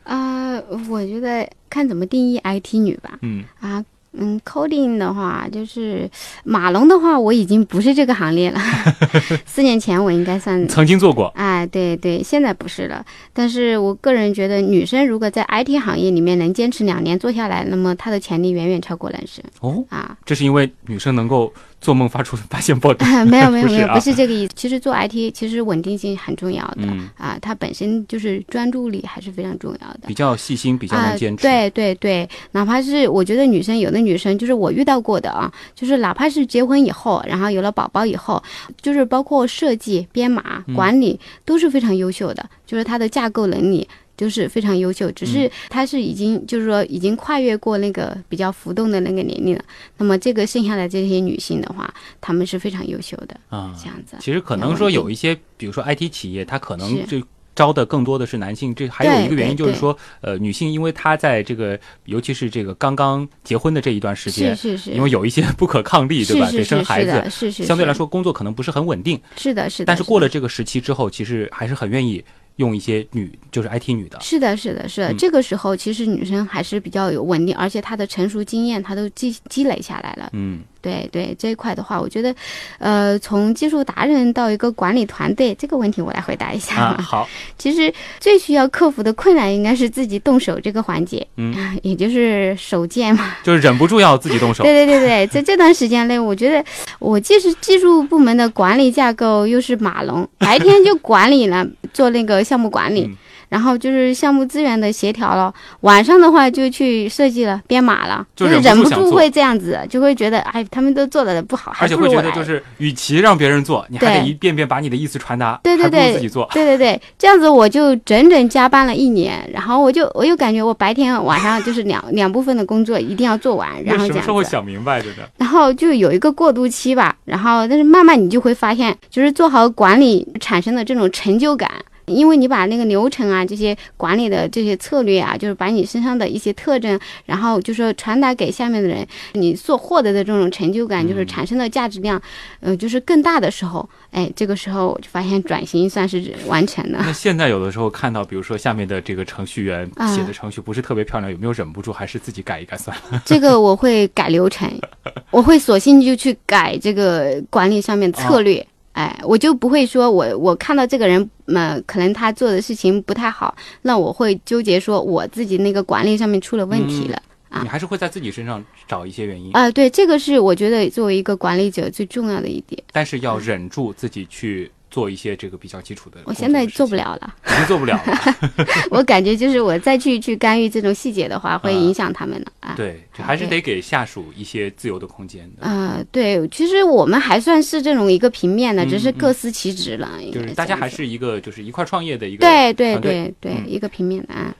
啊、我觉得看怎么定义 IT 女吧。嗯啊，嗯，coding 的话，就是码农的话，我已经不是这个行列了。四年前我应该算曾经做过，哎，对对，现在不是了。但是我个人觉得，女生如果在 IT 行业里面能坚持两年做下来，那么她的潜力远远超过男生哦，啊。这是因为女生能够做梦发出发现 bug，没有没有 没有，不是这个意思。其实做 IT 其实稳定性很重要的、嗯啊，它本身就是专注力还是非常重要的。比较细心，比较啊能坚持。，对对对，哪怕是我觉得女生有的女生就是我遇到过的啊，就是哪怕是结婚以后，然后有了宝宝以后，就是包括设计、编码、嗯管理、都是非常优秀的，就是她的架构能力。就是非常优秀，只嗯是他是已经就是说已经跨越过那个比较浮动的那个年龄了。那么这个剩下的这些女性的话，她们是非常优秀的，啊、这样子。其实可能说有一些，比如说 IT 企业，它可能是就招的更多的是男性。这还有一个原因就是说，呃，女性因为她在这个，尤其是这个刚刚结婚的这一段时间，是是是，因为有一些不可抗力，对吧？得生孩子是是相对来说工作可能不是很稳定。是的是的。但是过了这个时期之后，其实还是很愿意用一些女，就是 IT 女的。是的，是的，是的。嗯这个时候，其实女生还是比较有稳定，而且她的成熟经验，她都积积累下来了。嗯，对对，这一块的话，我觉得，呃，从技术达人到一个管理团队，这个问题我来回答一下。啊，好，其实最需要克服的困难应该是自己动手这个环节，嗯，也就是手贱嘛。就是忍不住要自己动手。对对对对，在这段时间内，我觉得我既是技术部门的管理架构，又是码农，白天就管理了，做那个项目管理。嗯然后就是项目资源的协调了，晚上的话就去设计了、编码了，就是忍不住会这样子，就会觉得哎，他们都做的不好，而且会。觉得就是，与其让别人做，你还得一遍遍把你的意思传达，对对对自己做。对对对，这样子我就整整加班了一年，然后我就我又感觉我白天晚上就是两 两部分的工作一定要做完，然那什么时候会后这样子。想明白的呢？然后就有一个过渡期吧，然后但是慢慢你就会发现，就是做好管理产生的这种成就感，因为你把那个流程啊、这些管理的这些策略啊，就是把你身上的一些特征，然后就说传达给下面的人，你所获得的这种成就感，就是产生的价值量，呃，就是更大的时候，哎，这个时候我就发现转型算是完成了。那现在有的时候看到，比如说下面的这个程序员啊写的程序不是特别漂亮，有没有忍不住还是自己改一改算了？这个我会改流程，我会索性就去改这个管理上面策略。哎，我就不会说我我看到这个人，呃，可能他做的事情不太好，那我会纠结说我自己那个管理上面出了问题了。啊你还是会在自己身上找一些原因，啊、对，这个是我觉得作为一个管理者最重要的一点。但是要忍住自己去做一些这个比较基础的。我现在做不，了了，已经做不了了。我感觉就是我再去去干预这种细节的话，会影响他们的啊。对，就还是得给下属一些自由的空间的。呃，对，其实我们还算是这种一个平面的，嗯只是各司其职了。就是大家还是一个，就是一块儿创业的一个对对对对、嗯一个平面的啊。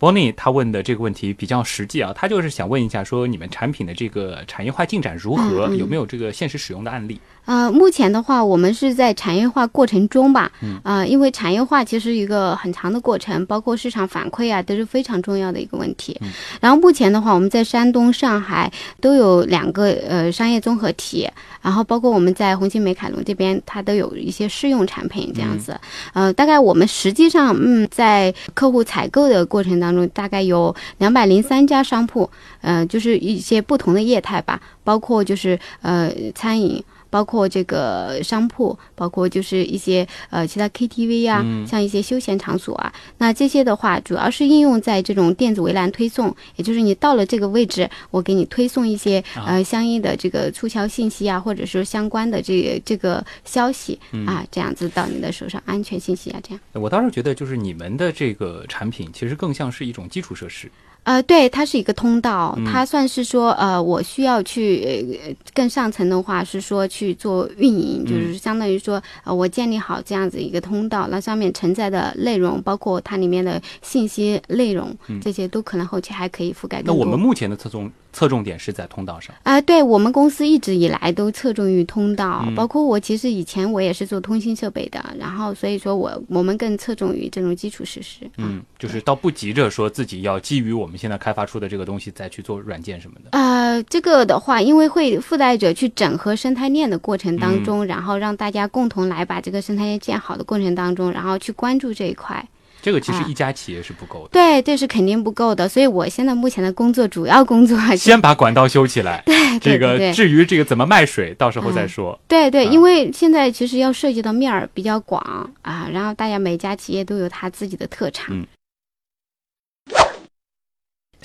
Bonnie 他问的这个问题比较实际啊，他就是想问一下，说你们产品的这个产业化进展如何？有没有这个现实使用的案例？呃，目前的话，我们是在产业化过程中吧，嗯啊、因为产业化其实一个很长的过程，包括市场反馈啊，都是非常重要的一个问题。嗯然后目前的话，我们在山东、上海都有两个呃商业综合体，然后包括我们在红星美凯龙这边，它都有一些试用产品这样子。呃，大概我们实际上，嗯，在客户采购的过程当中，大概有两百零三家商铺，呃，就是一些不同的业态吧，包括就是呃餐饮。包括这个商铺，包括就是一些呃其他 KTV 啊，嗯像一些休闲场所啊，那这些的话，主要是应用在这种电子围栏推送，也就是你到了这个位置，我给你推送一些啊呃相应的这个促销信息啊，或者说相关的这个这个消息嗯啊，这样子到你的手上，安全信息啊，这样。我倒是觉得，就是你们的这个产品其实更像是一种基础设施。呃，对，它是一个通道，嗯它算是说，呃，我需要去呃更上层的话是说去做运营，嗯就是相当于说，呃，我建立好这样子一个通道，那上面承载的内容，包括它里面的信息内容，嗯这些都可能后期还可以覆盖。那我们目前的侧重侧重点是在通道上。啊、对我们公司一直以来都侧重于通道，嗯包括我其实以前我也是做通信设备的，然后所以说我我们更侧重于这种基础设施。嗯，就是倒不急着说自己要基于我们现在开发出的这个东西再去做软件什么的。呃，这个的话，因为会附带着去整合生态链的过程当嗯中，然后让大家共同来把这个生态链建好的过程当中，然后去关注这一块。这个其实啊一家企业是不够的，对，这是肯定不够的，所以我现在目前的工作主要工作先把管道修起来。对这个至于这个怎么卖水，到时候再说。对对，啊因为现在其实要涉及到面儿比较广啊，然后大家每家企业都有他自己的特长。嗯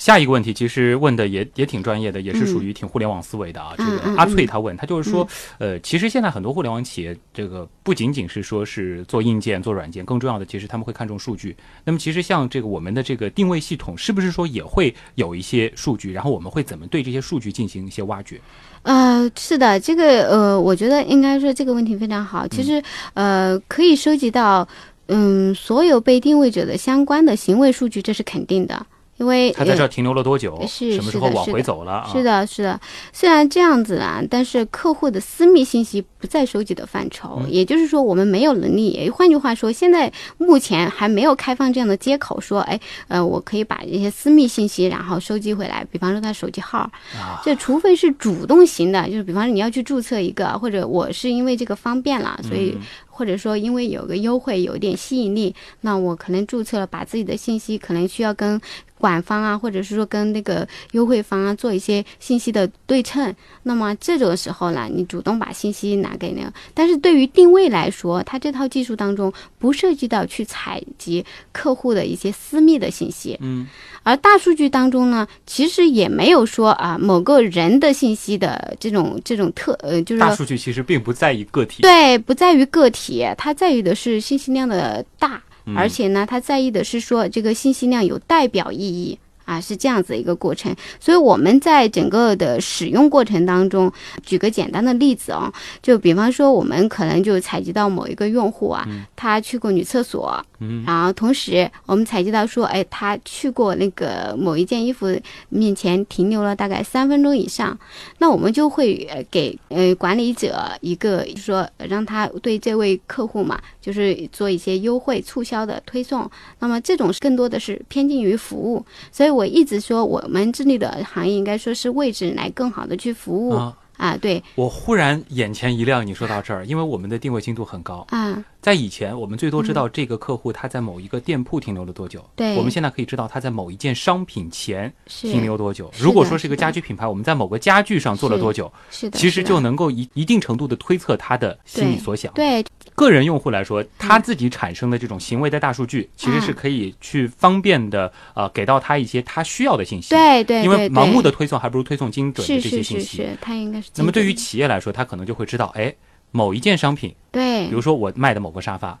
下一个问题其实问的也也挺专业的，也是属于挺互联网思维的啊。这个阿翠她问，她就是说，呃，其实现在很多互联网企业，这个不仅仅是说是做硬件、做软件，更重要的其实他们会看重数据。那么其实像这个我们的这个定位系统，是不是说也会有一些数据？然后我们会怎么对这些数据进行一些挖掘？呃，是的，这个呃，我觉得应该说这个问题非常好。其实呃，可以收集到嗯所有被定位者的相关的行为数据，这是肯定的，因为呃他在这儿停留了多久？是什么时候往回走了啊？是的，是的，虽然这样子啊，但是客户的私密信息不在收集的范畴，嗯也就是说，我们没有能力。换句话说，现在目前还没有开放这样的接口，说，哎，呃，我可以把这些私密信息然后收集回来，比方说他手机号，啊，这除非是主动型的，就是比方说你要去注册一个，或者我是因为这个方便了，所以嗯或者说因为有个优惠有一点吸引力，那我可能注册了，把自己的信息可能需要跟管方啊，或者是说跟那个优惠方啊做一些信息的对称。那么这种时候呢，你主动把信息拿给那个，但是对于定位来说，它这套技术当中不涉及到去采集客户的一些私密的信息。嗯而大数据当中呢，其实也没有说啊某个人的信息的这种这种特呃，就是大数据其实并不在意个体，对，不在于个体，它在于的是信息量的大，嗯而且呢，它在意的是说这个信息量有代表意义。啊，是这样子一个过程，所以我们在整个的使用过程当中，举个简单的例子哦，就比方说我们可能就采集到某一个用户啊，他去过女厕所，嗯然后同时我们采集到说，哎，他去过那个某一件衣服面前停留了大概三分钟以上，那我们就会呃给呃管理者一个，就是说呃让他对这位客户嘛，就是做一些优惠促销的推送。那么这种更多的是偏近于服务，所以我一直说我们这里的行业应该说是位置来更好的去服务。啊，啊，对。我忽然眼前一亮，你说到这儿，因为我们的定位精度很高，啊，在以前我们最多知道这个客户他在某一个店铺停留了多久，对。我们现在可以知道他在某一件商品前停留多久。如果说是一个家居品牌，我们在某个家具上做了多久，是的，其实就能够一一定程度的推测他的心里所想。对个人用户来说，他自己产生的这种行为的大数据，其实是可以去方便的呃给到他一些他需要的信息。对对，因为盲目的推送还不如推送精准的这些信息。是是是，它应该是那么对于企业来说，他可能就会知道，哎，某一件商品，对，比如说我卖的某个沙发，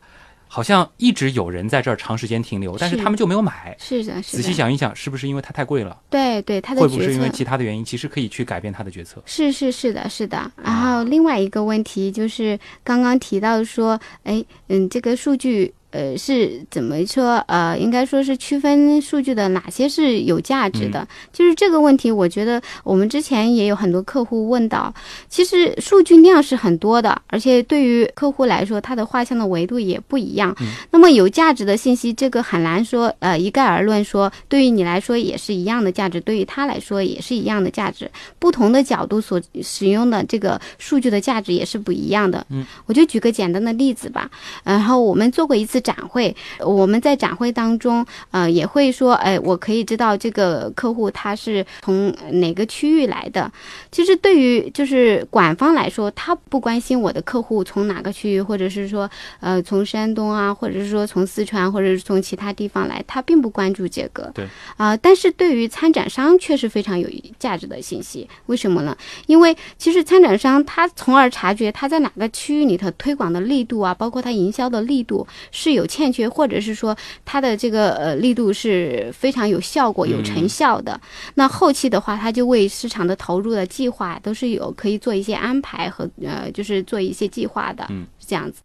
好像一直有人在这儿长时间停留，但是是他们就没有买。是的，是的仔细，想一想，是不是因为它太贵了？对对，它的会不会是因为其他的原因？其实可以去改变他的决策。是是是的，是的。然啊后另外一个问题就是刚刚提到说，哎，嗯，这个数据。呃，是怎么说？呃，应该说是区分数据的哪些是有价值的？就是这个问题，我觉得我们之前也有很多客户问到。其实数据量是很多的，而且对于客户来说，他的画像的维度也不一样。那么有价值的信息，这个很难说，呃，一概而论说，对于你来说也是一样的价值，对于他来说也是一样的价值。不同的角度所使用的这个数据的价值也是不一样的。嗯，我就举个简单的例子吧。然后我们做过一次展会，我们在展会当中，呃，也会说，哎，我可以知道这个客户他是从哪个区域来的。其实对于就是管方来说，他不关心我的客户从哪个区域，或者是说，呃，从山东啊，或者是说从四川，或者是从其他地方来，他并不关注这个。对。啊、但是对于参展商却是非常有价值的信息。为什么呢？因为其实参展商他从而察觉他在哪个区域里头推广的力度啊，包括他营销的力度是有欠缺，或者是说它的这个呃力度是非常有效果、有成效的。那后期的话，它就为市场的投入的计划都是有可以做一些安排和呃，就是做一些计划的，嗯，是这样子。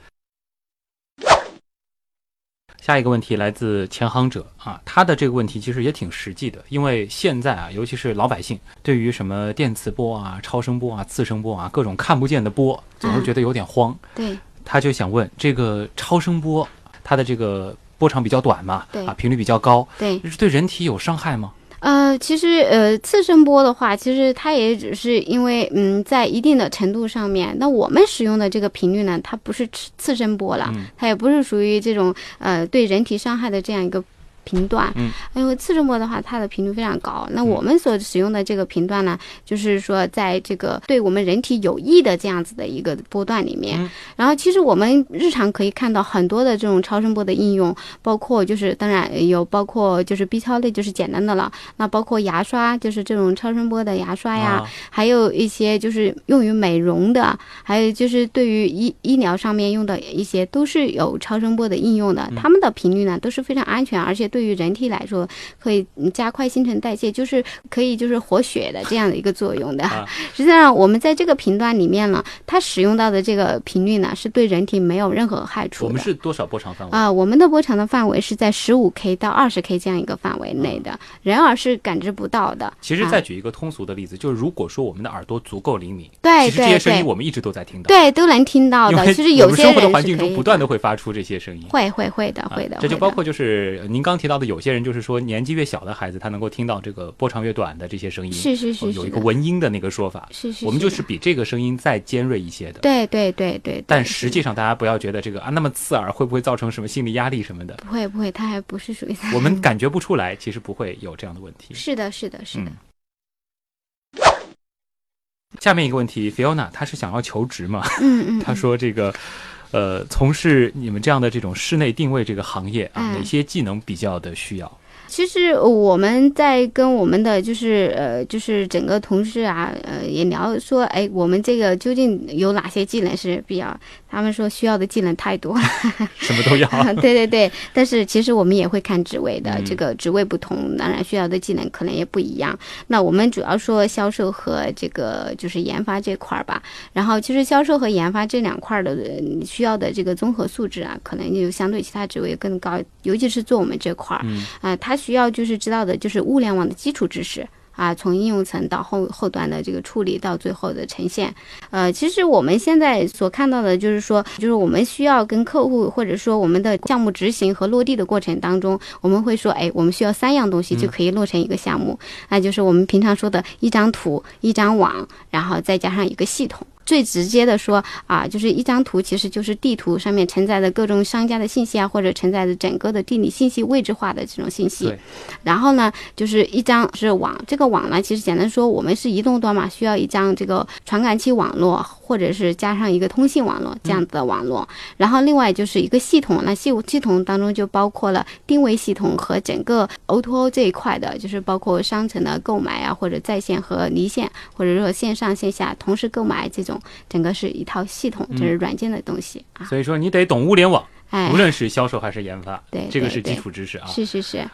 下一个问题来自前行者啊，他的这个问题其实也挺实际的，因为现在啊，尤其是老百姓对于什么电磁波啊、超声波啊、次声波啊各种看不见的波，总是觉得有点慌。对，他就想问，这个超声波它的这个波长比较短嘛，对。啊，频率比较高，对，是对人体有伤害吗？呃，其实呃，次声波的话，其实它也只是因为嗯，在一定的程度上面，那我们使用的这个频率呢，它不是次次声波了，嗯。它也不是属于这种呃对人体伤害的这样一个频段。嗯，因为次声波的话，它的频率非常高。那我们所使用的这个频段呢，就是说在这个对我们人体有益的这样子的一个波段里面。嗯然后，其实我们日常可以看到很多的这种超声波的应用，包括就是当然有包括就是 B 超类就是简单的了，那包括牙刷就是这种超声波的牙刷呀，啊还有一些就是用于美容的，还有就是对于医医疗上面用的一些都是有超声波的应用的，它们的频率呢都是非常安全，而且对于人体来说可以嗯加快新陈代谢，就是可以就是活血的这样的一个作用的。啊 实际上我们在这个频段里面呢，它使用到的这个频率呢是对人体没有任何害处的。我们是多少波长范围？啊、我们的波长的范围是在十五 K 到二十 K 这样一个范围内的，人耳是感知不到的。其实啊再举一个通俗的例子，就是如果说我们的耳朵足够灵敏，对其实这些声音我们一直都在听到，对都能听到的。其实有些生活的环境中不断的会发出这些声音。会会会的啊会的，这就包括就是呃您刚提到的，有些人就是说年纪越小的孩子，他能够听到这个波长越短的这些声音，是是是哦有一个文音的那个说法，是是，我们就是比这个声音再尖锐一些的。对对对对，但实际上，大家不要觉得这个啊，那么刺耳会不会造成什么心理压力什么的？不会不会，它还不是属于我们感觉不出来，其实不会有这样的问题。是的是的是的嗯。下面一个问题，Fiona，她是想要求职嘛？嗯嗯，她嗯说这个，呃，从事你们这样的这种室内定位这个行业啊，嗯哪些技能比较的需要？其实我们在跟我们的就是呃就是整个同事啊呃也聊说，哎，我们这个究竟有哪些技能是比较？他们说需要的技能太多了。什么都要。对对对，但是其实我们也会看职位的，嗯这个职位不同，当然需要的技能可能也不一样。那我们主要说销售和这个就是研发这块儿吧。然后其实销售和研发这两块儿的呃需要的这个综合素质啊，可能就相对其他职位更高，尤其是做我们这块儿。嗯啊、他需要就是知道的就是物联网的基础知识啊，从应用层到后后端的这个处理到最后的呈现。呃，其实我们现在所看到的就是说，就是我们需要跟客户或者说我们的项目执行和落地的过程当中，我们会说，哎，我们需要三样东西就可以落成一个项目，那就是我们平常说的一张图、一张网，然后再加上一个系统。最直接的说啊，就是一张图，其实就是地图上面承载的各种商家的信息啊，或者承载的整个的地理信息位置化的这种信息。对。然后呢，就是一张是网，这个网呢，其实简单说，我们是移动端嘛，需要一张这个传感器网络，或者是加上一个通信网络这样子的网络。然后另外就是一个系统，那系系统当中就包括了定位系统和整个 O2O 这一块的，就是包括商城的购买啊，或者在线和离线，或者说线上线下同时购买这种。整个是一套系统，就是软件的东西啊。所以说，你得懂物联网，哎，无论是销售还是研发，对，这个是基础知识啊。是是是。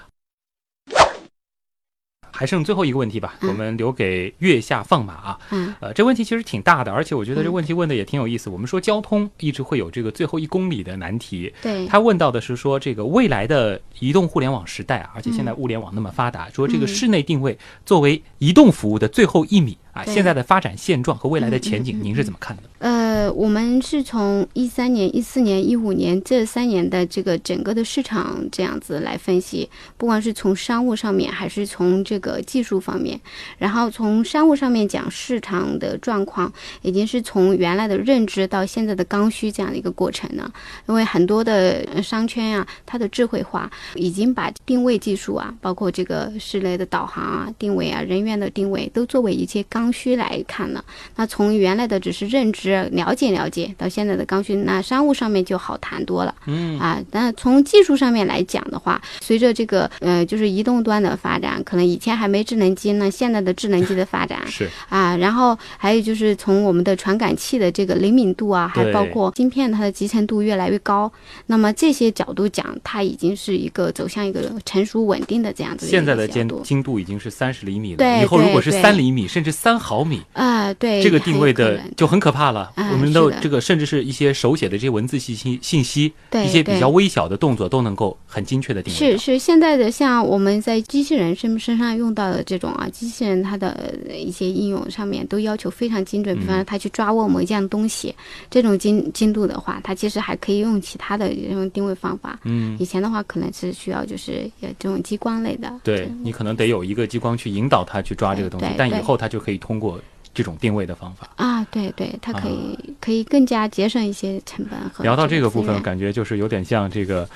还剩最后一个问题吧，我们留给月下放马啊。嗯，呃，这问题其实挺大的，而且我觉得这问题问的也挺有意思。我们说交通一直会有这个最后一公里的难题。对。他问到的是说，这个未来的移动互联网时代啊，而且现在物联网那么发达，说这个室内定位作为移动服务的最后一米。啊，现在的发展现状和未来的前景，您是怎么看的？呃，我们是从一三年、一四年、一五年这三年的这个整个的市场这样子来分析，不管是从商务上面，还是从这个技术方面。然后从商务上面讲，市场的状况已经是从原来的认知到现在的刚需这样的一个过程呢。因为很多的商圈啊，它的智慧化已经把定位技术啊，包括这个室内的导航啊、定位啊、人员的定位，都作为一些刚。需来看了，那从原来的只是认知了解了解，到现在的刚需，那商务上面就好谈多了。嗯啊，那从技术上面来讲的话，随着这个呃，就是移动端的发展，可能以前还没智能机呢，现在的智能机的发展是啊，然后还有就是从我们的传感器的这个灵敏度啊，还包括芯片它的集成度越来越高，那么这些角度讲，它已经是一个走向一个成熟稳定的这样子。现在的精精度已经是三十厘米了，对，以后如果是三厘米甚至三。三毫米啊，对，这个定位的就很可怕了。我们的这个甚至是一些手写的这些文字信息信息，一些比较微小的动作都能够很精确的定位。是是，现在的像我们在机器人身身上用到的这种啊，机器人它的一些应用上面都要求非常精准。比方说，它去抓握某一样东西，这种精精度的话，它其实还可以用其他的这种定位方法。嗯，以前的话可能是需要就是有这种激光类的。对你可能得有一个激光去引导它去抓这个东西，但以后它就可以通过。这种定位的方法啊，对对，它可以可以更加节省一些成本和。聊到这个部分，感觉就是有点像这个，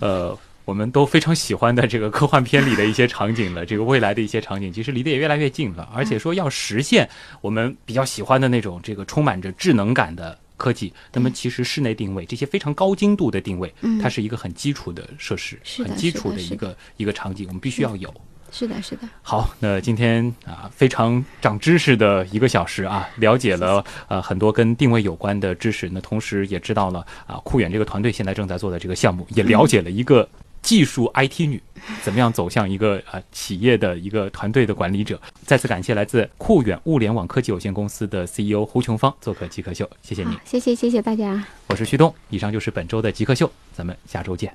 呃，我们都非常喜欢的这个科幻片里的一些场景了。这个未来的一些场景，其实离得也越来越近了。而且说要实现我们比较喜欢的那种这个充满着智能感的科技，那么其实室内定位这些非常高精度的定位，它是一个很基础的设施，很基础的一个一个场景，我们必须要有。是的，是的。好，那今天啊，非常长知识的一个小时啊，了解了呃很多跟定位有关的知识。那同时也知道了啊，酷远这个团队现在正在做的这个项目，也了解了一个技术 IT 女怎么样走向一个啊企业的一个团队的管理者。再次感谢来自酷远物联网科技有限公司的 CEO 胡琼芳做客极客秀，谢谢你。谢谢谢谢大家。我是旭东，以上就是本周的极客秀，咱们下周见。